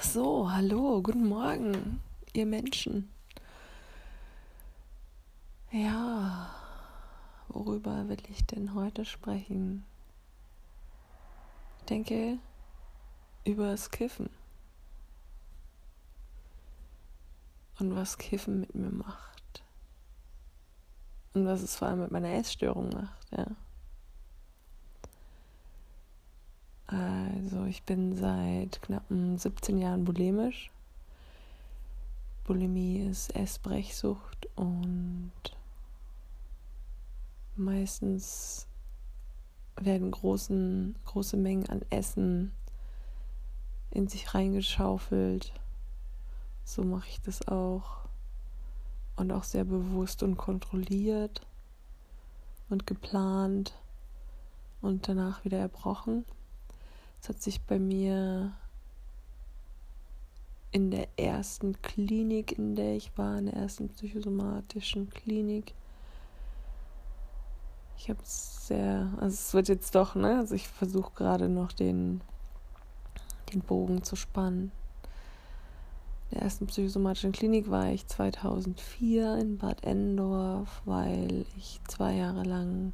So, hallo, guten Morgen, ihr Menschen. Ja, worüber will ich denn heute sprechen? Ich denke über das Kiffen. Und was Kiffen mit mir macht. Und was es vor allem mit meiner Essstörung macht, ja. Also ich bin seit knappen 17 Jahren bulimisch. Bulimie ist Essbrechsucht und meistens werden großen, große Mengen an Essen in sich reingeschaufelt. So mache ich das auch. Und auch sehr bewusst und kontrolliert und geplant und danach wieder erbrochen. Es hat sich bei mir in der ersten Klinik, in der ich war, in der ersten psychosomatischen Klinik. Ich habe es sehr, also es wird jetzt doch, ne? Also ich versuche gerade noch den, den Bogen zu spannen. In der ersten psychosomatischen Klinik war ich 2004 in Bad Endorf, weil ich zwei Jahre lang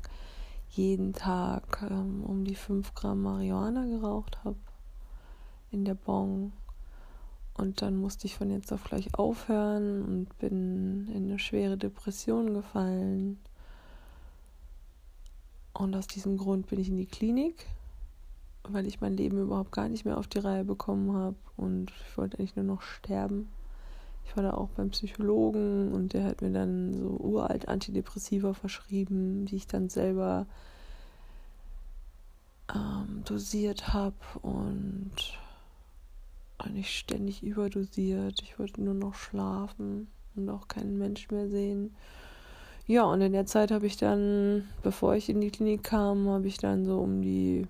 jeden Tag ähm, um die 5 Gramm Marihuana geraucht habe in der Bon. Und dann musste ich von jetzt auf gleich aufhören und bin in eine schwere Depression gefallen. Und aus diesem Grund bin ich in die Klinik, weil ich mein Leben überhaupt gar nicht mehr auf die Reihe bekommen habe und ich wollte eigentlich nur noch sterben. Ich war da auch beim Psychologen und der hat mir dann so uralt Antidepressiva verschrieben, die ich dann selber ähm, dosiert habe und eigentlich ständig überdosiert. Ich wollte nur noch schlafen und auch keinen Mensch mehr sehen. Ja, und in der Zeit habe ich dann, bevor ich in die Klinik kam, habe ich dann so um die,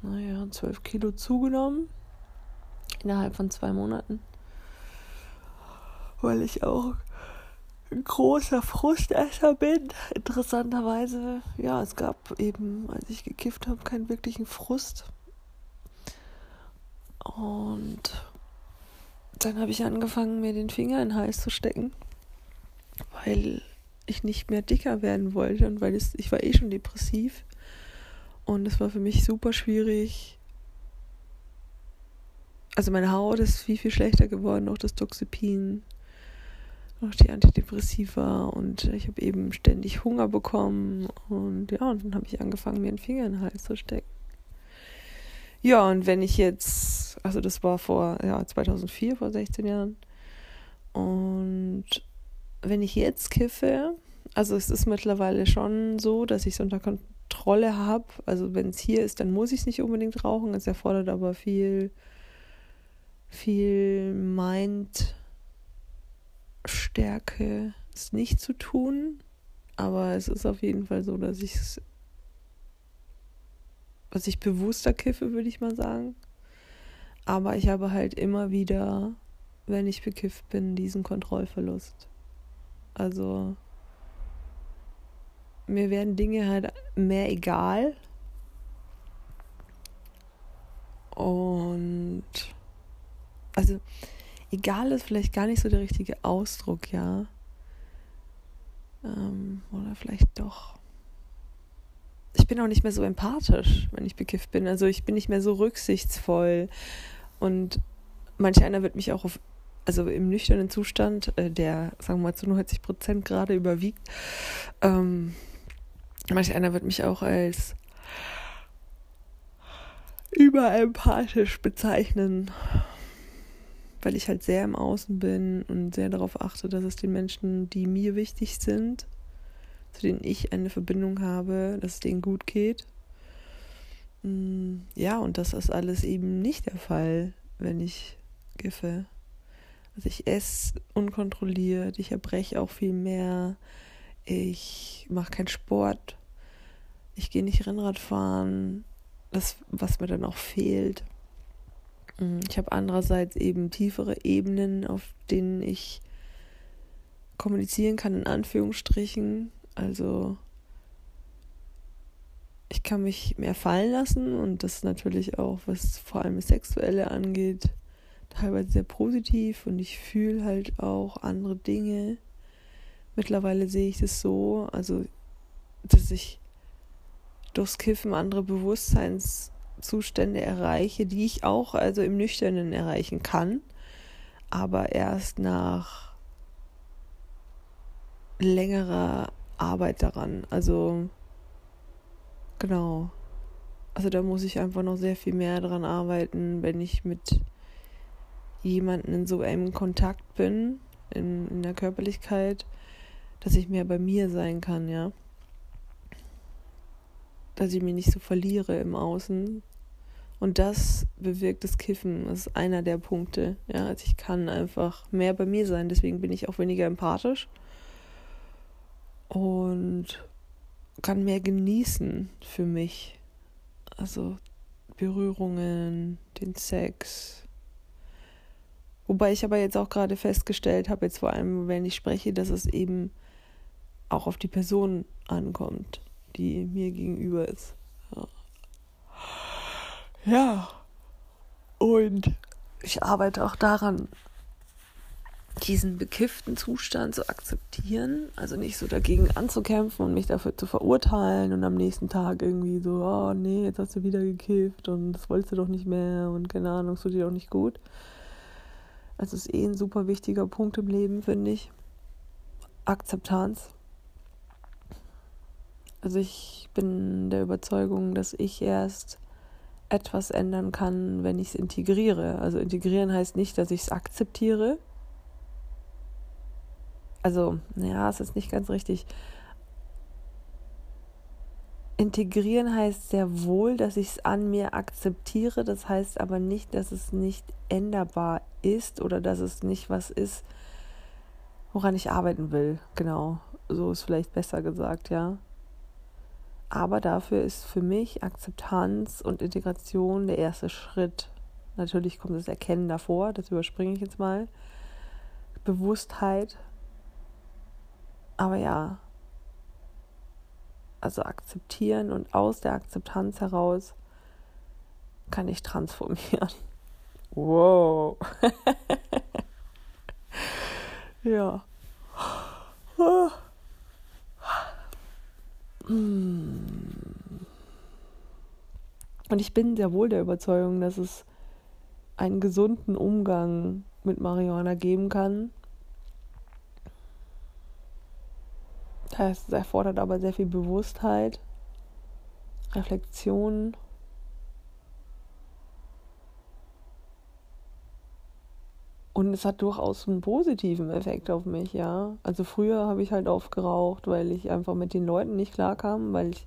naja, 12 Kilo zugenommen innerhalb von zwei Monaten. Weil ich auch ein großer Frustesser bin. Interessanterweise, ja, es gab eben, als ich gekifft habe, keinen wirklichen Frust. Und dann habe ich angefangen, mir den Finger in den Hals zu stecken, weil ich nicht mehr dicker werden wollte und weil es, ich war eh schon depressiv. Und es war für mich super schwierig, also meine Haut ist viel, viel schlechter geworden, auch das Doxepin, auch die Antidepressiva und ich habe eben ständig Hunger bekommen und ja, und dann habe ich angefangen, mir einen Finger in den Hals zu stecken. Ja, und wenn ich jetzt, also das war vor, ja, 2004, vor 16 Jahren, und wenn ich jetzt kiffe, also es ist mittlerweile schon so, dass ich es unter Kontrolle habe. Also wenn es hier ist, dann muss ich es nicht unbedingt rauchen. Es erfordert aber viel viel Mindstärke, es nicht zu tun. Aber es ist auf jeden Fall so, dass ich es, was ich bewusster kiffe, würde ich mal sagen. Aber ich habe halt immer wieder, wenn ich bekifft bin, diesen Kontrollverlust. Also mir werden Dinge halt mehr egal. Und also egal ist vielleicht gar nicht so der richtige Ausdruck, ja. Ähm, oder vielleicht doch. Ich bin auch nicht mehr so empathisch, wenn ich bekifft bin. Also ich bin nicht mehr so rücksichtsvoll. Und manch einer wird mich auch auf, also im nüchternen Zustand, äh, der, sagen wir mal, zu 90 Prozent gerade überwiegt, ähm, manch einer wird mich auch als überempathisch bezeichnen weil ich halt sehr im Außen bin und sehr darauf achte, dass es den Menschen, die mir wichtig sind, zu denen ich eine Verbindung habe, dass es denen gut geht. Mm, ja, und das ist alles eben nicht der Fall, wenn ich giffe. Also ich esse unkontrolliert, ich erbreche auch viel mehr, ich mache keinen Sport, ich gehe nicht Rennrad fahren, das, was mir dann auch fehlt. Mm, ich habe andererseits eben tiefere Ebenen, auf denen ich kommunizieren kann, in Anführungsstrichen. Also ich kann mich mehr fallen lassen und das natürlich auch, was vor allem das Sexuelle angeht, teilweise sehr positiv und ich fühle halt auch andere Dinge. Mittlerweile sehe ich das so, also dass ich durchs Kiffen andere Bewusstseinszustände erreiche, die ich auch also im Nüchternen erreichen kann, aber erst nach längerer Arbeit daran. Also genau. Also da muss ich einfach noch sehr viel mehr dran arbeiten, wenn ich mit jemanden in so einem Kontakt bin, in, in der Körperlichkeit, dass ich mehr bei mir sein kann, ja. Dass ich mich nicht so verliere im Außen. Und das bewirkt das Kiffen. Das ist einer der Punkte. Ja, also ich kann einfach mehr bei mir sein. Deswegen bin ich auch weniger empathisch und kann mehr genießen für mich. Also Berührungen, den Sex. Wobei ich aber jetzt auch gerade festgestellt habe, jetzt vor allem, wenn ich spreche, dass es eben auch auf die Person ankommt, die mir gegenüber ist. Ja. Und ich arbeite auch daran, diesen bekifften Zustand zu akzeptieren, also nicht so dagegen anzukämpfen und mich dafür zu verurteilen und am nächsten Tag irgendwie so, oh nee, jetzt hast du wieder gekifft und das wolltest du doch nicht mehr und keine Ahnung, es tut dir doch nicht gut. Also ist eh ein super wichtiger Punkt im Leben, finde ich. Akzeptanz. Also ich bin der Überzeugung, dass ich erst etwas ändern kann, wenn ich es integriere. Also integrieren heißt nicht, dass ich es akzeptiere, also, ja, es ist nicht ganz richtig. Integrieren heißt sehr wohl, dass ich es an mir akzeptiere. Das heißt aber nicht, dass es nicht änderbar ist oder dass es nicht was ist, woran ich arbeiten will. Genau, so ist vielleicht besser gesagt, ja. Aber dafür ist für mich Akzeptanz und Integration der erste Schritt. Natürlich kommt das Erkennen davor, das überspringe ich jetzt mal. Bewusstheit, aber ja, also akzeptieren und aus der Akzeptanz heraus kann ich transformieren. Wow. ja. Und ich bin sehr wohl der Überzeugung, dass es einen gesunden Umgang mit Marihuana geben kann Das erfordert aber sehr viel Bewusstheit, Reflexion. Und es hat durchaus einen positiven Effekt auf mich, ja. Also früher habe ich halt aufgeraucht, weil ich einfach mit den Leuten nicht klarkam, weil ich,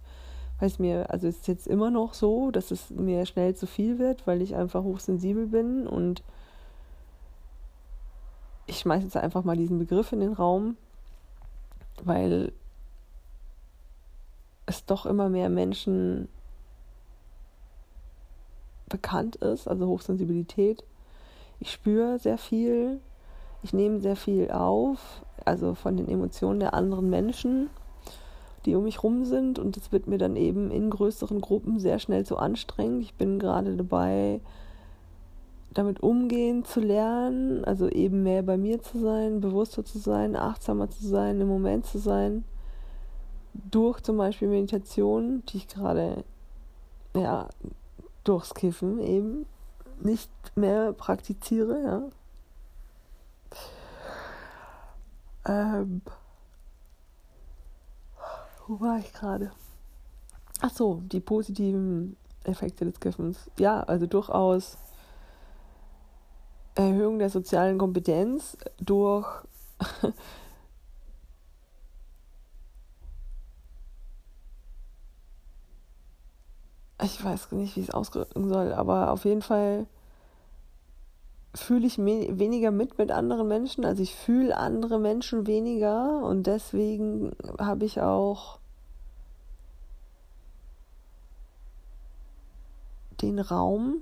weil es mir, also es ist jetzt immer noch so, dass es mir schnell zu viel wird, weil ich einfach hochsensibel bin und ich schmeiße jetzt einfach mal diesen Begriff in den Raum weil es doch immer mehr Menschen bekannt ist, also Hochsensibilität. Ich spüre sehr viel, ich nehme sehr viel auf, also von den Emotionen der anderen Menschen, die um mich rum sind. Und es wird mir dann eben in größeren Gruppen sehr schnell zu anstrengend. Ich bin gerade dabei, damit umgehen zu lernen, also eben mehr bei mir zu sein, bewusster zu sein, achtsamer zu sein, im Moment zu sein, durch zum Beispiel Meditation, die ich gerade ja durchs Kiffen eben nicht mehr praktiziere, ja. Ähm, wo war ich gerade? Ach so, die positiven Effekte des Kiffens. Ja, also durchaus Erhöhung der sozialen Kompetenz durch ich weiß nicht, wie ich es ausdrücken soll, aber auf jeden Fall fühle ich weniger mit mit anderen Menschen. Also ich fühle andere Menschen weniger und deswegen habe ich auch den Raum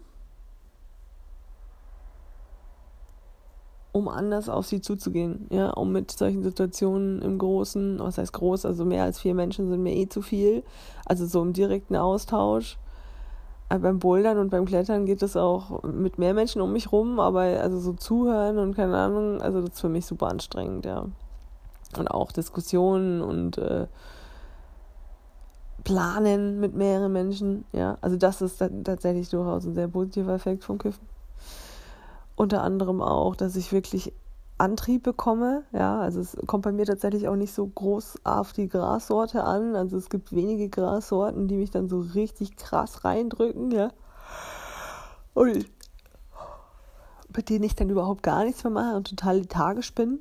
um anders auf sie zuzugehen, ja, um mit solchen Situationen im Großen, was heißt groß, also mehr als vier Menschen sind mir eh zu viel, also so im direkten Austausch. Aber beim Bouldern und beim Klettern geht es auch mit mehr Menschen um mich rum, aber also so zuhören und keine Ahnung, also das ist für mich super anstrengend, ja. Und auch Diskussionen und äh, Planen mit mehreren Menschen, ja. Also das ist tatsächlich durchaus ein sehr positiver Effekt vom Kiffen unter anderem auch, dass ich wirklich Antrieb bekomme. Ja, also es kommt bei mir tatsächlich auch nicht so groß auf die Grassorte an. Also es gibt wenige Grassorten, die mich dann so richtig krass reindrücken, ja. Und bei denen ich dann überhaupt gar nichts mehr mache und total lethargisch bin.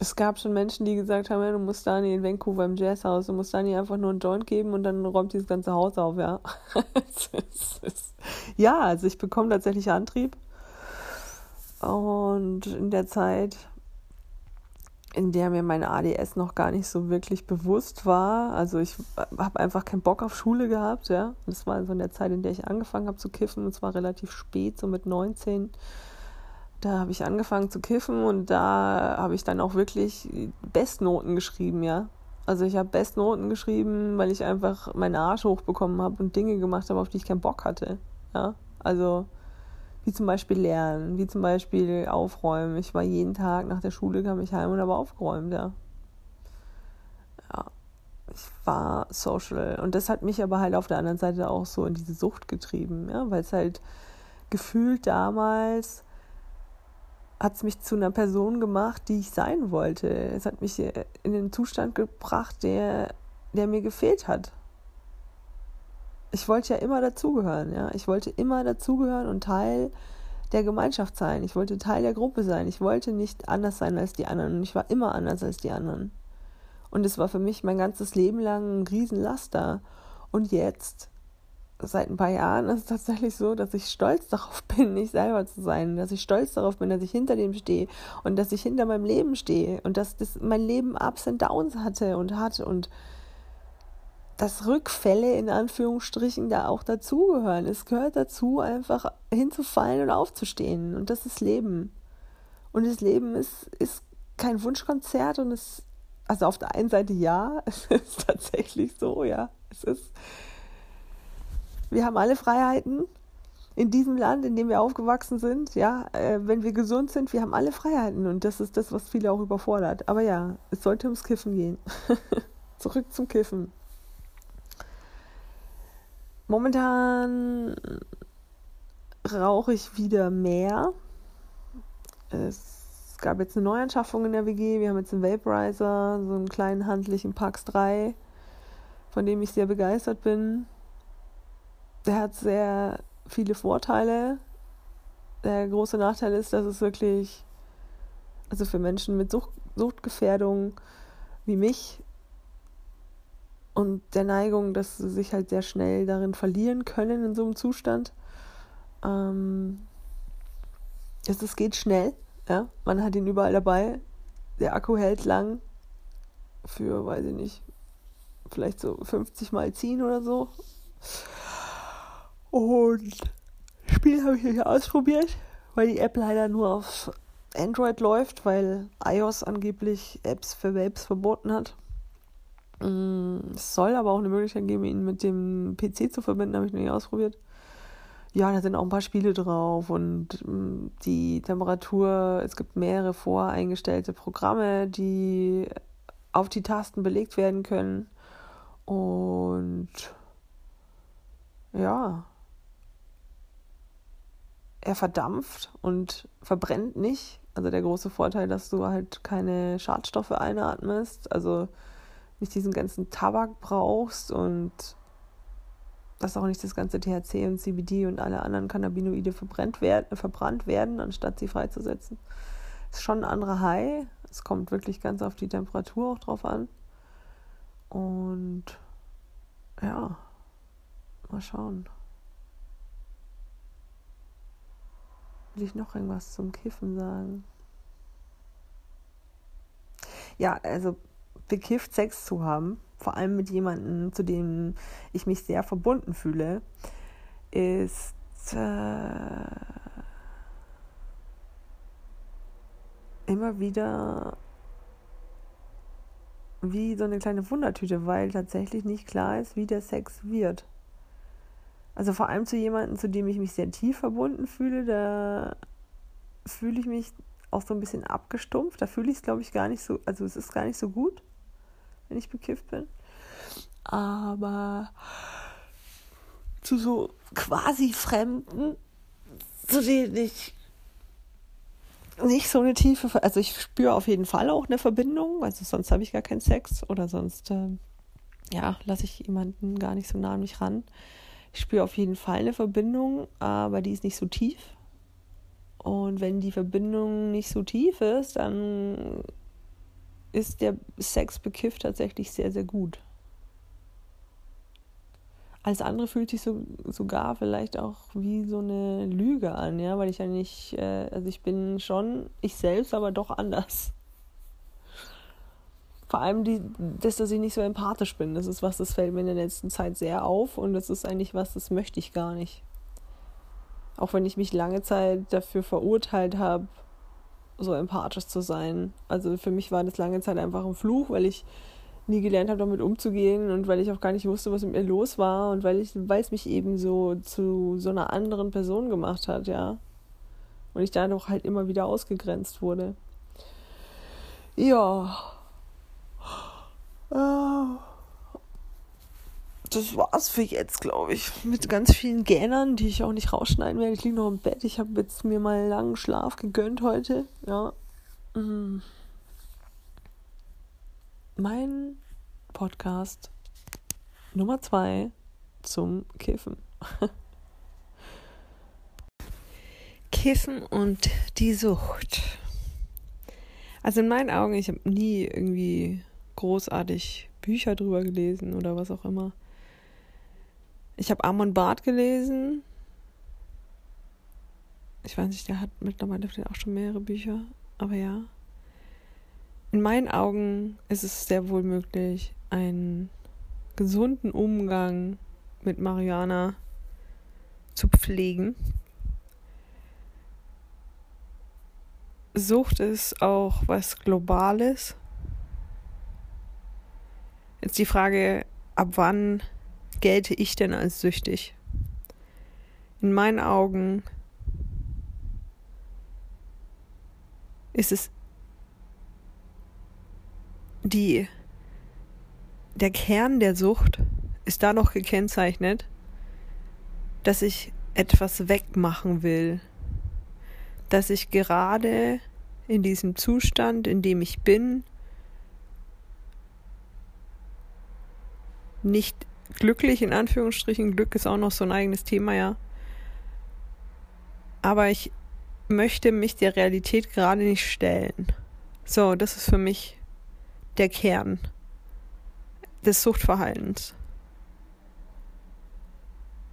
Es gab schon Menschen, die gesagt haben, ja, du musst Dani in Vancouver im Jazzhaus, du musst Dani einfach nur einen Joint geben und dann räumt dieses ganze Haus auf, ja. ja, also ich bekomme tatsächlich Antrieb. Und in der Zeit, in der mir mein ADS noch gar nicht so wirklich bewusst war, also ich habe einfach keinen Bock auf Schule gehabt, ja. Das war so in der Zeit, in der ich angefangen habe zu kiffen, und zwar relativ spät, so mit 19 da habe ich angefangen zu kiffen und da habe ich dann auch wirklich Bestnoten geschrieben, ja. Also ich habe Bestnoten geschrieben, weil ich einfach meinen Arsch hochbekommen habe und Dinge gemacht habe, auf die ich keinen Bock hatte. Ja, also wie zum Beispiel lernen, wie zum Beispiel aufräumen. Ich war jeden Tag nach der Schule, kam ich heim und habe aufgeräumt, ja. Ja, ich war social und das hat mich aber halt auf der anderen Seite auch so in diese Sucht getrieben, ja, weil es halt gefühlt damals hat es mich zu einer Person gemacht, die ich sein wollte. Es hat mich in den Zustand gebracht, der, der mir gefehlt hat. Ich wollte ja immer dazugehören, ja. Ich wollte immer dazugehören und Teil der Gemeinschaft sein. Ich wollte Teil der Gruppe sein. Ich wollte nicht anders sein als die anderen. Und ich war immer anders als die anderen. Und es war für mich mein ganzes Leben lang ein Riesenlaster. Und jetzt seit ein paar Jahren ist es tatsächlich so, dass ich stolz darauf bin, nicht selber zu sein, dass ich stolz darauf bin, dass ich hinter dem stehe und dass ich hinter meinem Leben stehe und dass das mein Leben Ups und Downs hatte und hat und dass Rückfälle in Anführungsstrichen da auch dazugehören. Es gehört dazu, einfach hinzufallen und aufzustehen und das ist Leben. Und das Leben ist, ist kein Wunschkonzert und es, also auf der einen Seite ja, es ist tatsächlich so, ja, es ist wir haben alle Freiheiten in diesem Land, in dem wir aufgewachsen sind. Ja, äh, wenn wir gesund sind, wir haben alle Freiheiten und das ist das, was viele auch überfordert. Aber ja, es sollte ums Kiffen gehen. Zurück zum Kiffen. Momentan rauche ich wieder mehr. Es gab jetzt eine Neuanschaffung in der WG. Wir haben jetzt einen Vaporizer, so einen kleinen handlichen Pax 3, von dem ich sehr begeistert bin der hat sehr viele Vorteile. Der große Nachteil ist, dass es wirklich, also für Menschen mit Sucht, Suchtgefährdung wie mich und der Neigung, dass sie sich halt sehr schnell darin verlieren können in so einem Zustand. Ähm, es, es geht schnell, ja. Man hat ihn überall dabei. Der Akku hält lang für, weiß ich nicht, vielleicht so 50 Mal ziehen oder so. Und Spiel habe ich nicht ausprobiert, weil die App leider nur auf Android läuft, weil iOS angeblich Apps für Vapes verboten hat. Mm, es soll aber auch eine Möglichkeit geben, ihn mit dem PC zu verbinden, habe ich noch nicht ausprobiert. Ja, da sind auch ein paar Spiele drauf und mm, die Temperatur, es gibt mehrere voreingestellte Programme, die auf die Tasten belegt werden können. Und ja, er verdampft und verbrennt nicht. Also der große Vorteil, dass du halt keine Schadstoffe einatmest, also nicht diesen ganzen Tabak brauchst und dass auch nicht das ganze THC und CBD und alle anderen Cannabinoide verbrannt werden, verbrannt werden, anstatt sie freizusetzen. Ist schon ein anderer High. Es kommt wirklich ganz auf die Temperatur auch drauf an. Und ja, mal schauen. Will ich noch irgendwas zum Kiffen sagen? Ja, also bekifft Sex zu haben, vor allem mit jemandem, zu dem ich mich sehr verbunden fühle, ist äh, immer wieder wie so eine kleine Wundertüte, weil tatsächlich nicht klar ist, wie der Sex wird. Also vor allem zu jemandem, zu dem ich mich sehr tief verbunden fühle, da fühle ich mich auch so ein bisschen abgestumpft. Da fühle ich es, glaube ich, gar nicht so, also es ist gar nicht so gut, wenn ich bekifft bin. Aber zu so quasi Fremden, zu denen ich nicht so eine tiefe, also ich spüre auf jeden Fall auch eine Verbindung, also sonst habe ich gar keinen Sex oder sonst, äh, ja, lasse ich jemanden gar nicht so nah an mich ran. Ich spüre auf jeden Fall eine Verbindung, aber die ist nicht so tief. Und wenn die Verbindung nicht so tief ist, dann ist der Sex bekifft tatsächlich sehr, sehr gut. Alles andere fühlt sich so, sogar vielleicht auch wie so eine Lüge an, ja, weil ich ja nicht, äh, also ich bin schon ich selbst, aber doch anders. Vor allem die, das, dass ich nicht so empathisch bin. Das ist was, das fällt mir in der letzten Zeit sehr auf und das ist eigentlich was, das möchte ich gar nicht. Auch wenn ich mich lange Zeit dafür verurteilt habe, so empathisch zu sein. Also für mich war das lange Zeit einfach ein Fluch, weil ich nie gelernt habe, damit umzugehen und weil ich auch gar nicht wusste, was mit mir los war und weil ich, weil es mich eben so zu so einer anderen Person gemacht hat, ja. Und ich dadurch halt immer wieder ausgegrenzt wurde. Ja. Das war's für jetzt, glaube ich. Mit ganz vielen Gähnern, die ich auch nicht rausschneiden werde. Ich liege noch im Bett. Ich habe jetzt mir mal einen langen Schlaf gegönnt heute. Ja. Mhm mein Podcast Nummer zwei zum Kiffen. Kiffen und die Sucht. Also in meinen Augen, ich habe nie irgendwie großartig Bücher drüber gelesen oder was auch immer. Ich habe Amon Bart gelesen. Ich weiß nicht, der hat mittlerweile vielleicht auch schon mehrere Bücher, aber ja in meinen Augen ist es sehr wohl möglich, einen gesunden Umgang mit Mariana zu pflegen. Sucht ist auch was Globales. Jetzt die Frage, ab wann gelte ich denn als süchtig? In meinen Augen ist es die, der Kern der Sucht ist da noch gekennzeichnet, dass ich etwas wegmachen will, dass ich gerade in diesem Zustand, in dem ich bin, nicht glücklich, in Anführungsstrichen, Glück ist auch noch so ein eigenes Thema, ja. Aber ich möchte mich der Realität gerade nicht stellen. So, das ist für mich der Kern des Suchtverhaltens.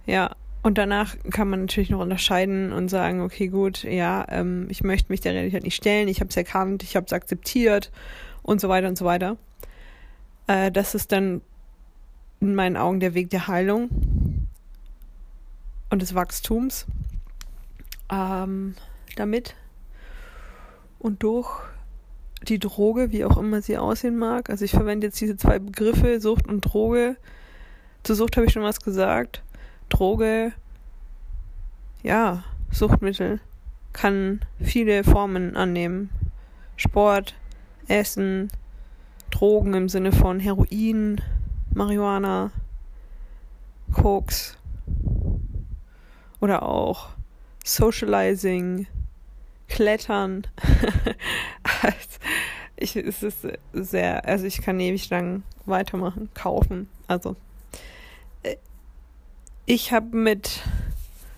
Ja, und danach kann man natürlich noch unterscheiden und sagen, okay, gut, ja, ähm, ich möchte mich der Realität nicht stellen, ich habe es erkannt, ich habe es akzeptiert und so weiter und so weiter. Äh, das ist dann in meinen Augen der Weg der Heilung und des Wachstums. Ähm, damit und durch die Droge, wie auch immer sie aussehen mag. Also ich verwende jetzt diese zwei Begriffe, Sucht und Droge. Zur Sucht habe ich schon was gesagt. Droge, ja, Suchtmittel kann viele Formen annehmen. Sport, Essen, Drogen im Sinne von Heroin, Marihuana, Koks oder auch Socializing, Klettern. ich, es ist sehr, also ich kann ewig lang weitermachen, kaufen. Also äh, ich habe mit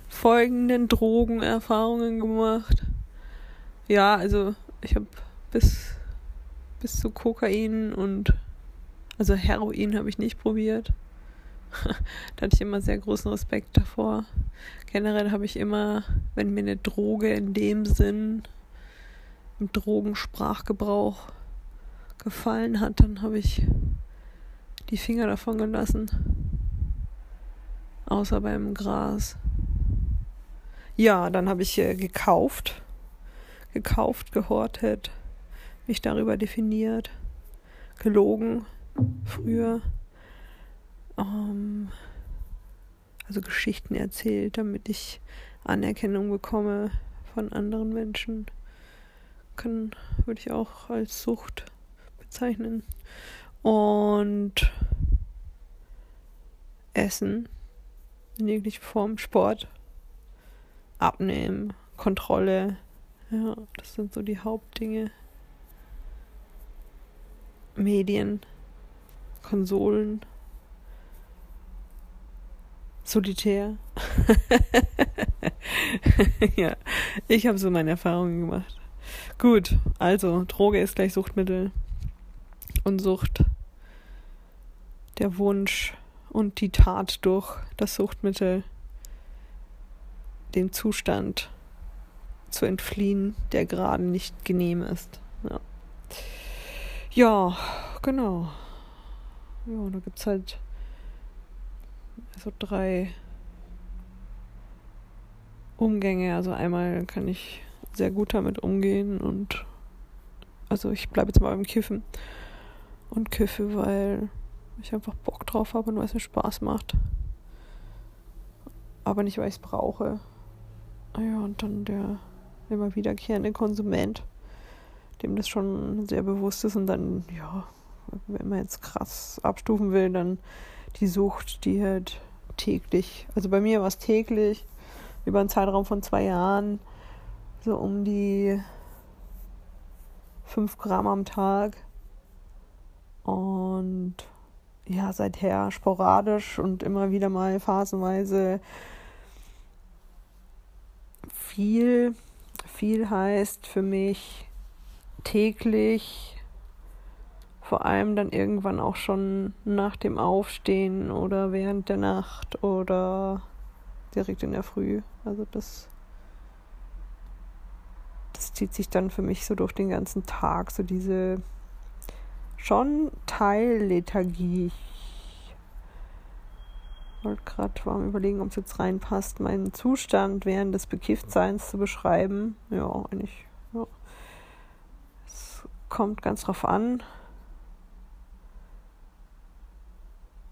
folgenden Drogenerfahrungen gemacht. Ja, also ich habe bis bis zu Kokain und also Heroin habe ich nicht probiert. da hatte ich immer sehr großen Respekt davor. Generell habe ich immer, wenn mir eine Droge in dem Sinn im Drogensprachgebrauch gefallen hat, dann habe ich die Finger davon gelassen. Außer beim Gras. Ja, dann habe ich äh, gekauft, gekauft, gehortet, mich darüber definiert, gelogen früher, ähm, also Geschichten erzählt, damit ich Anerkennung bekomme von anderen Menschen. Kann, würde ich auch als Sucht bezeichnen. Und Essen in jeglicher Form, Sport, Abnehmen, Kontrolle. Ja, das sind so die Hauptdinge. Medien, Konsolen, Solitär. ja, ich habe so meine Erfahrungen gemacht. Gut, also Droge ist gleich Suchtmittel und Sucht. Der Wunsch und die Tat durch das Suchtmittel dem Zustand zu entfliehen, der gerade nicht genehm ist. Ja, ja genau. Ja, da gibt es halt so drei Umgänge. Also einmal kann ich sehr gut damit umgehen und also ich bleibe jetzt mal beim Kiffen und kiffe, weil ich einfach Bock drauf habe und weil es mir Spaß macht. Aber nicht, weil ich es brauche. Ah ja, und dann der immer wiederkehrende Konsument, dem das schon sehr bewusst ist und dann, ja, wenn man jetzt krass abstufen will, dann die Sucht, die halt täglich, also bei mir war es täglich, über einen Zeitraum von zwei Jahren, so um die fünf Gramm am Tag. Und ja, seither sporadisch und immer wieder mal phasenweise viel. Viel heißt für mich täglich, vor allem dann irgendwann auch schon nach dem Aufstehen oder während der Nacht oder direkt in der Früh. Also das, das zieht sich dann für mich so durch den ganzen Tag, so diese schon Teillethargie. Ich wollte gerade warm überlegen, ob es jetzt reinpasst, meinen Zustand während des Bekifftseins zu beschreiben. Ja, eigentlich. Ja. Es kommt ganz drauf an.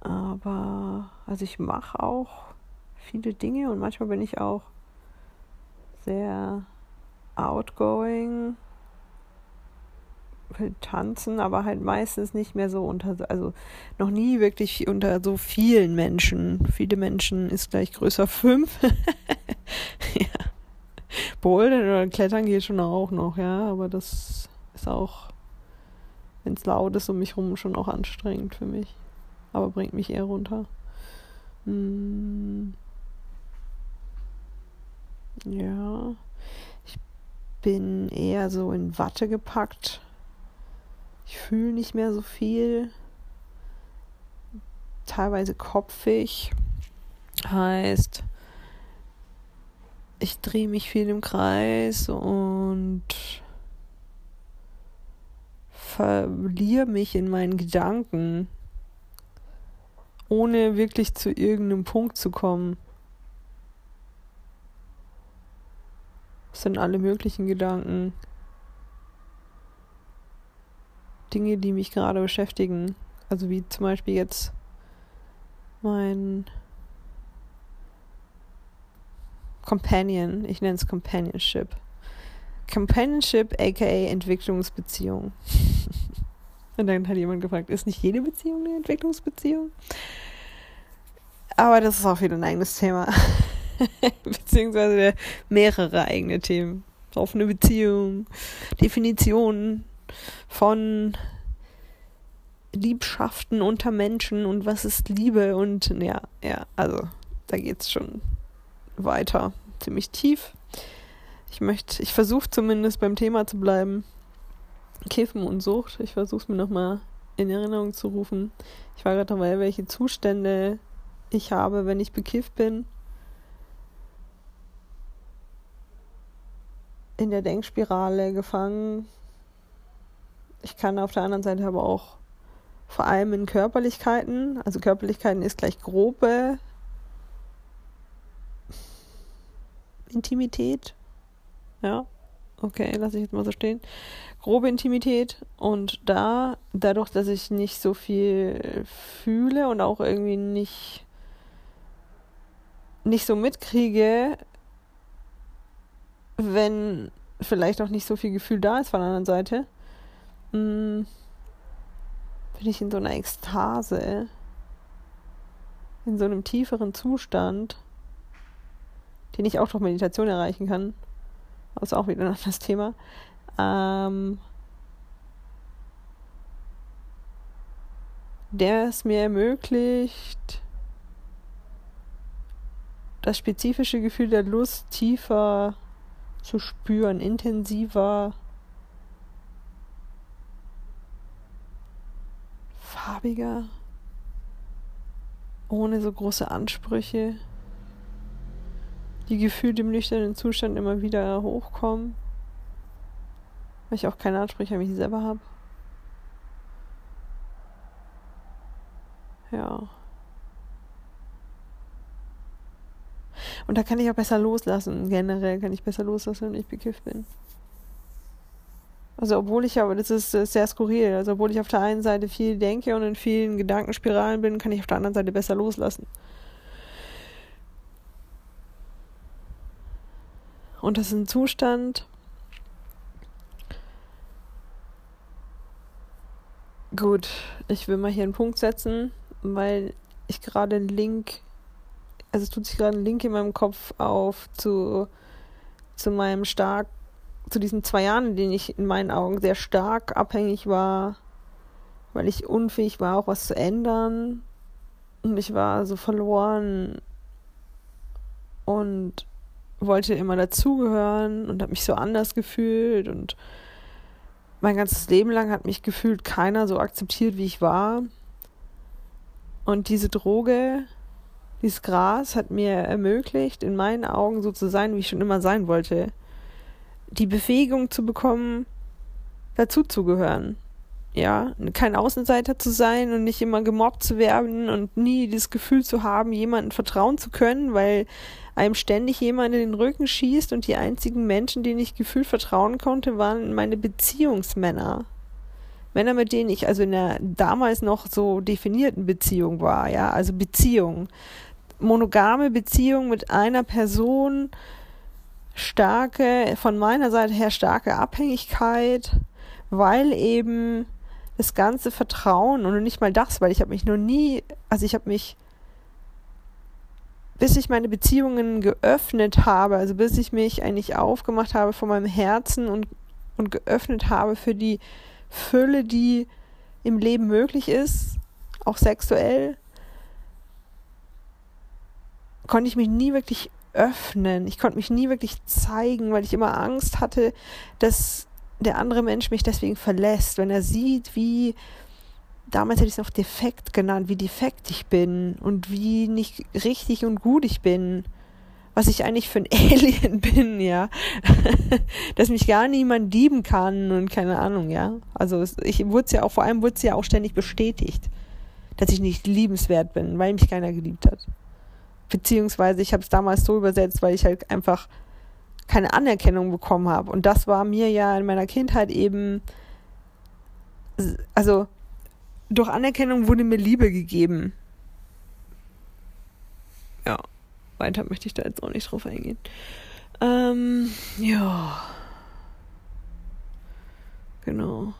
Aber, also ich mache auch viele Dinge und manchmal bin ich auch sehr outgoing will tanzen, aber halt meistens nicht mehr so unter, also noch nie wirklich unter so vielen Menschen. Viele Menschen ist gleich größer fünf. ja. Bouldern oder Klettern geht schon auch noch, ja, aber das ist auch, wenn es laut ist um mich rum, schon auch anstrengend für mich. Aber bringt mich eher runter. Hm. Ja. Ich bin eher so in Watte gepackt ich fühle nicht mehr so viel. Teilweise kopfig. Heißt, ich drehe mich viel im Kreis und verliere mich in meinen Gedanken, ohne wirklich zu irgendeinem Punkt zu kommen. Es sind alle möglichen Gedanken. Dinge, die mich gerade beschäftigen. Also wie zum Beispiel jetzt mein Companion, ich nenne es Companionship. Companionship, aka Entwicklungsbeziehung. Und dann hat jemand gefragt, ist nicht jede Beziehung eine Entwicklungsbeziehung? Aber das ist auch wieder ein eigenes Thema. Beziehungsweise mehrere eigene Themen. Offene Beziehung, Definitionen, von Liebschaften unter Menschen und was ist Liebe und ja, ja, also da geht's schon weiter, ziemlich tief. Ich möchte, ich versuche zumindest beim Thema zu bleiben. Kiffen und Sucht. Ich versuche es mir nochmal in Erinnerung zu rufen. Ich war gerade dabei, welche Zustände ich habe, wenn ich bekifft bin. In der Denkspirale gefangen, ich kann auf der anderen Seite aber auch vor allem in Körperlichkeiten, also Körperlichkeiten ist gleich grobe Intimität. Ja, okay, lasse ich jetzt mal so stehen. Grobe Intimität und da, dadurch, dass ich nicht so viel fühle und auch irgendwie nicht, nicht so mitkriege, wenn vielleicht auch nicht so viel Gefühl da ist von der anderen Seite, mh, mm, bin ich in so einer Ekstase, in so einem tieferen Zustand, den ich auch durch Meditation erreichen kann. Das ist auch wieder ein anderes Thema. Ähm, der es mir ermöglicht, das spezifische Gefühl der Lust tiefer zu spüren, intensiver, farbiger, ohne so große Ansprüche, die Gefühle im nüchternen Zustand immer wieder hochkommen, weil ich auch keine Ansprüche an mich selber habe. Ja. Und da kann ich auch besser loslassen. Generell kann ich besser loslassen, wenn ich bekifft bin. Also obwohl ich aber, das ist, sehr skurril, also obwohl ich auf der einen Seite viel denke und in vielen Gedankenspiralen bin, kann ich auf der anderen Seite besser loslassen. Und das ist ein Zustand, gut, ich will mal hier einen Punkt setzen, weil ich gerade einen Link also es tut sich gerade ein Link in meinem Kopf auf zu, zu meinem stark, zu diesen zwei Jahren, in denen ich in meinen Augen sehr stark abhängig war, weil ich unfähig war, auch was zu ändern. Und ich war so verloren und wollte immer dazugehören und habe mich so anders gefühlt und mein ganzes Leben lang hat mich gefühlt keiner so akzeptiert, wie ich war. Und diese Droge dieses Gras hat mir ermöglicht, in meinen Augen so zu sein, wie ich schon immer sein wollte. Die Befähigung zu bekommen, dazuzugehören. Ja, kein Außenseiter zu sein und nicht immer gemobbt zu werden und nie das Gefühl zu haben, jemandem vertrauen zu können, weil einem ständig jemand in den Rücken schießt und die einzigen Menschen, denen ich gefühlt vertrauen konnte, waren meine Beziehungsmänner. Männer, mit denen ich also in der damals noch so definierten Beziehung war, ja, also Beziehung monogame Beziehung mit einer Person, starke, von meiner Seite her starke Abhängigkeit, weil eben das ganze Vertrauen und nicht mal das, weil ich habe mich noch nie, also ich habe mich, bis ich meine Beziehungen geöffnet habe, also bis ich mich eigentlich aufgemacht habe von meinem Herzen und, und geöffnet habe für die Fülle, die im Leben möglich ist, auch sexuell, konnte ich mich nie wirklich öffnen. Ich konnte mich nie wirklich zeigen, weil ich immer Angst hatte, dass der andere Mensch mich deswegen verlässt, wenn er sieht, wie damals hätte ich es noch defekt genannt, wie defekt ich bin und wie nicht richtig und gut ich bin. Was ich eigentlich für ein Alien bin, ja. Dass mich gar niemand lieben kann und keine Ahnung, ja. Also ich wurde ja auch, vor allem wurde es ja auch ständig bestätigt, dass ich nicht liebenswert bin, weil mich keiner geliebt hat. Beziehungsweise ich habe es damals so übersetzt, weil ich halt einfach keine Anerkennung bekommen habe. Und das war mir ja in meiner Kindheit eben, also durch Anerkennung wurde mir Liebe gegeben. Ja, weiter möchte ich da jetzt auch nicht drauf eingehen. Ähm, ja. Genau.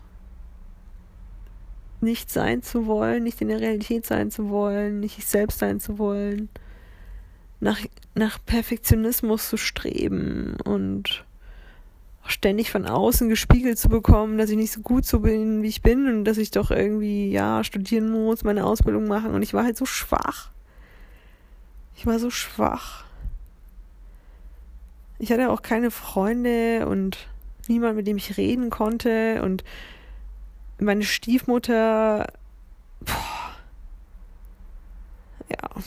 Nicht sein zu wollen, nicht in der Realität sein zu wollen, nicht ich selbst sein zu wollen nach, nach Perfektionismus zu streben und ständig von außen gespiegelt zu bekommen, dass ich nicht so gut so bin, wie ich bin und dass ich doch irgendwie, ja, studieren muss, meine Ausbildung machen und ich war halt so schwach. Ich war so schwach. Ich hatte auch keine Freunde und niemand, mit dem ich reden konnte und meine Stiefmutter, boah, ja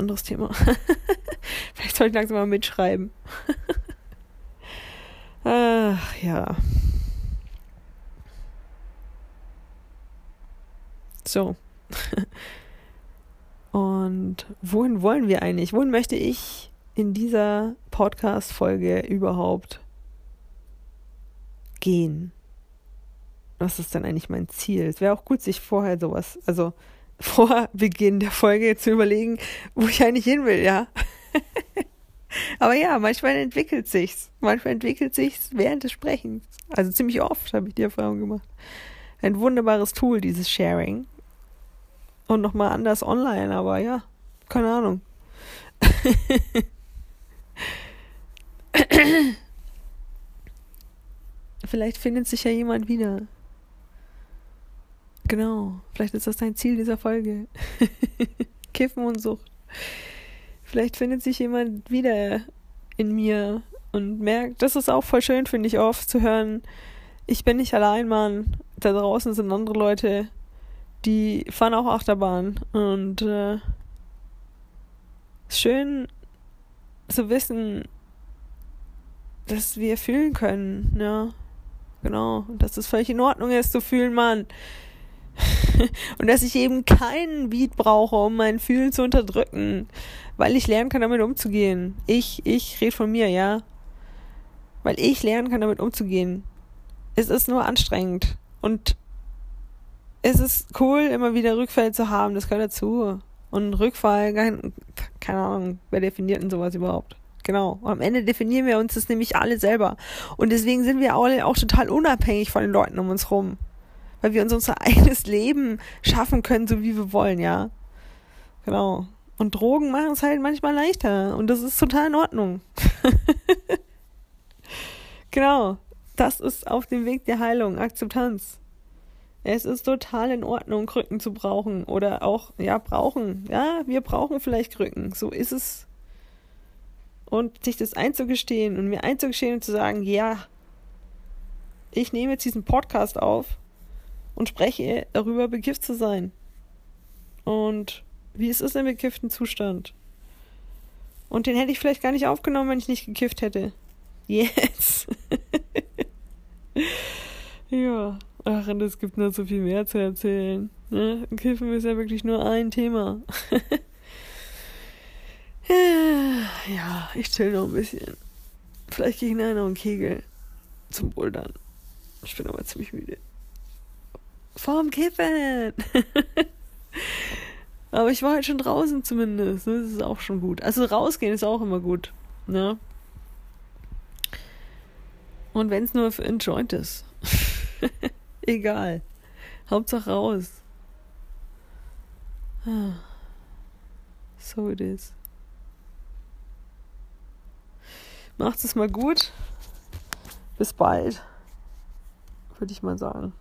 anderes Thema. Vielleicht soll ich langsam mal mitschreiben. Ach ja. So. Und wohin wollen wir eigentlich? Wohin möchte ich in dieser Podcast-Folge überhaupt gehen? Was ist denn eigentlich mein Ziel? Es wäre auch gut, sich vorher sowas, also vor Beginn der Folge zu überlegen, wo ich eigentlich hin will, ja. Aber ja, manchmal entwickelt sich's. Manchmal entwickelt sich's während des Sprechens. Also ziemlich oft habe ich die Erfahrung gemacht. Ein wunderbares Tool, dieses Sharing. Und nochmal anders online, aber ja, keine Ahnung. Vielleicht findet sich ja jemand wieder. Genau, vielleicht ist das dein Ziel dieser Folge. Kiffen und Sucht. Vielleicht findet sich jemand wieder in mir und merkt, das ist auch voll schön, finde ich oft, zu hören, ich bin nicht allein, Mann. Da draußen sind andere Leute, die fahren auch Achterbahn. Und äh, schön zu wissen, dass wir fühlen können, ja. Genau. Und dass es völlig in Ordnung ist zu fühlen, Mann. und dass ich eben keinen Beat brauche, um mein Fühlen zu unterdrücken, weil ich lernen kann, damit umzugehen. Ich, ich rede von mir, ja. Weil ich lernen kann, damit umzugehen. Es ist nur anstrengend und es ist cool, immer wieder Rückfälle zu haben, das gehört dazu. Und Rückfall, kein, keine Ahnung, wer definiert denn sowas überhaupt? Genau. Und am Ende definieren wir uns das nämlich alle selber. Und deswegen sind wir alle auch total unabhängig von den Leuten um uns rum weil wir uns unser eigenes Leben schaffen können, so wie wir wollen, ja. Genau. Und Drogen machen es halt manchmal leichter und das ist total in Ordnung. genau. Das ist auf dem Weg der Heilung, Akzeptanz. Es ist total in Ordnung, Krücken zu brauchen oder auch, ja, brauchen. Ja, wir brauchen vielleicht Krücken. So ist es. Und sich das einzugestehen und mir einzugestehen und zu sagen, ja, ich nehme jetzt diesen Podcast auf und spreche darüber, bekifft zu sein. Und wie es ist im bekifften Zustand. Und den hätte ich vielleicht gar nicht aufgenommen, wenn ich nicht gekifft hätte. Yes. ja. Ach, und es gibt noch so viel mehr zu erzählen. Ne? Kiffen ist ja wirklich nur ein Thema. ja, ich chill noch ein bisschen. Vielleicht gehe ich nachher noch einen Kegel zum Bouldern. Ich bin aber ziemlich müde vorm Kiffen. Aber ich war halt schon draußen zumindest. Das ist auch schon gut. Also rausgehen ist auch immer gut. Ne? Und wenn es nur für ein Joint ist. Egal. Hauptsache raus. So it is. Macht es mal gut. Bis bald. Würde ich mal sagen.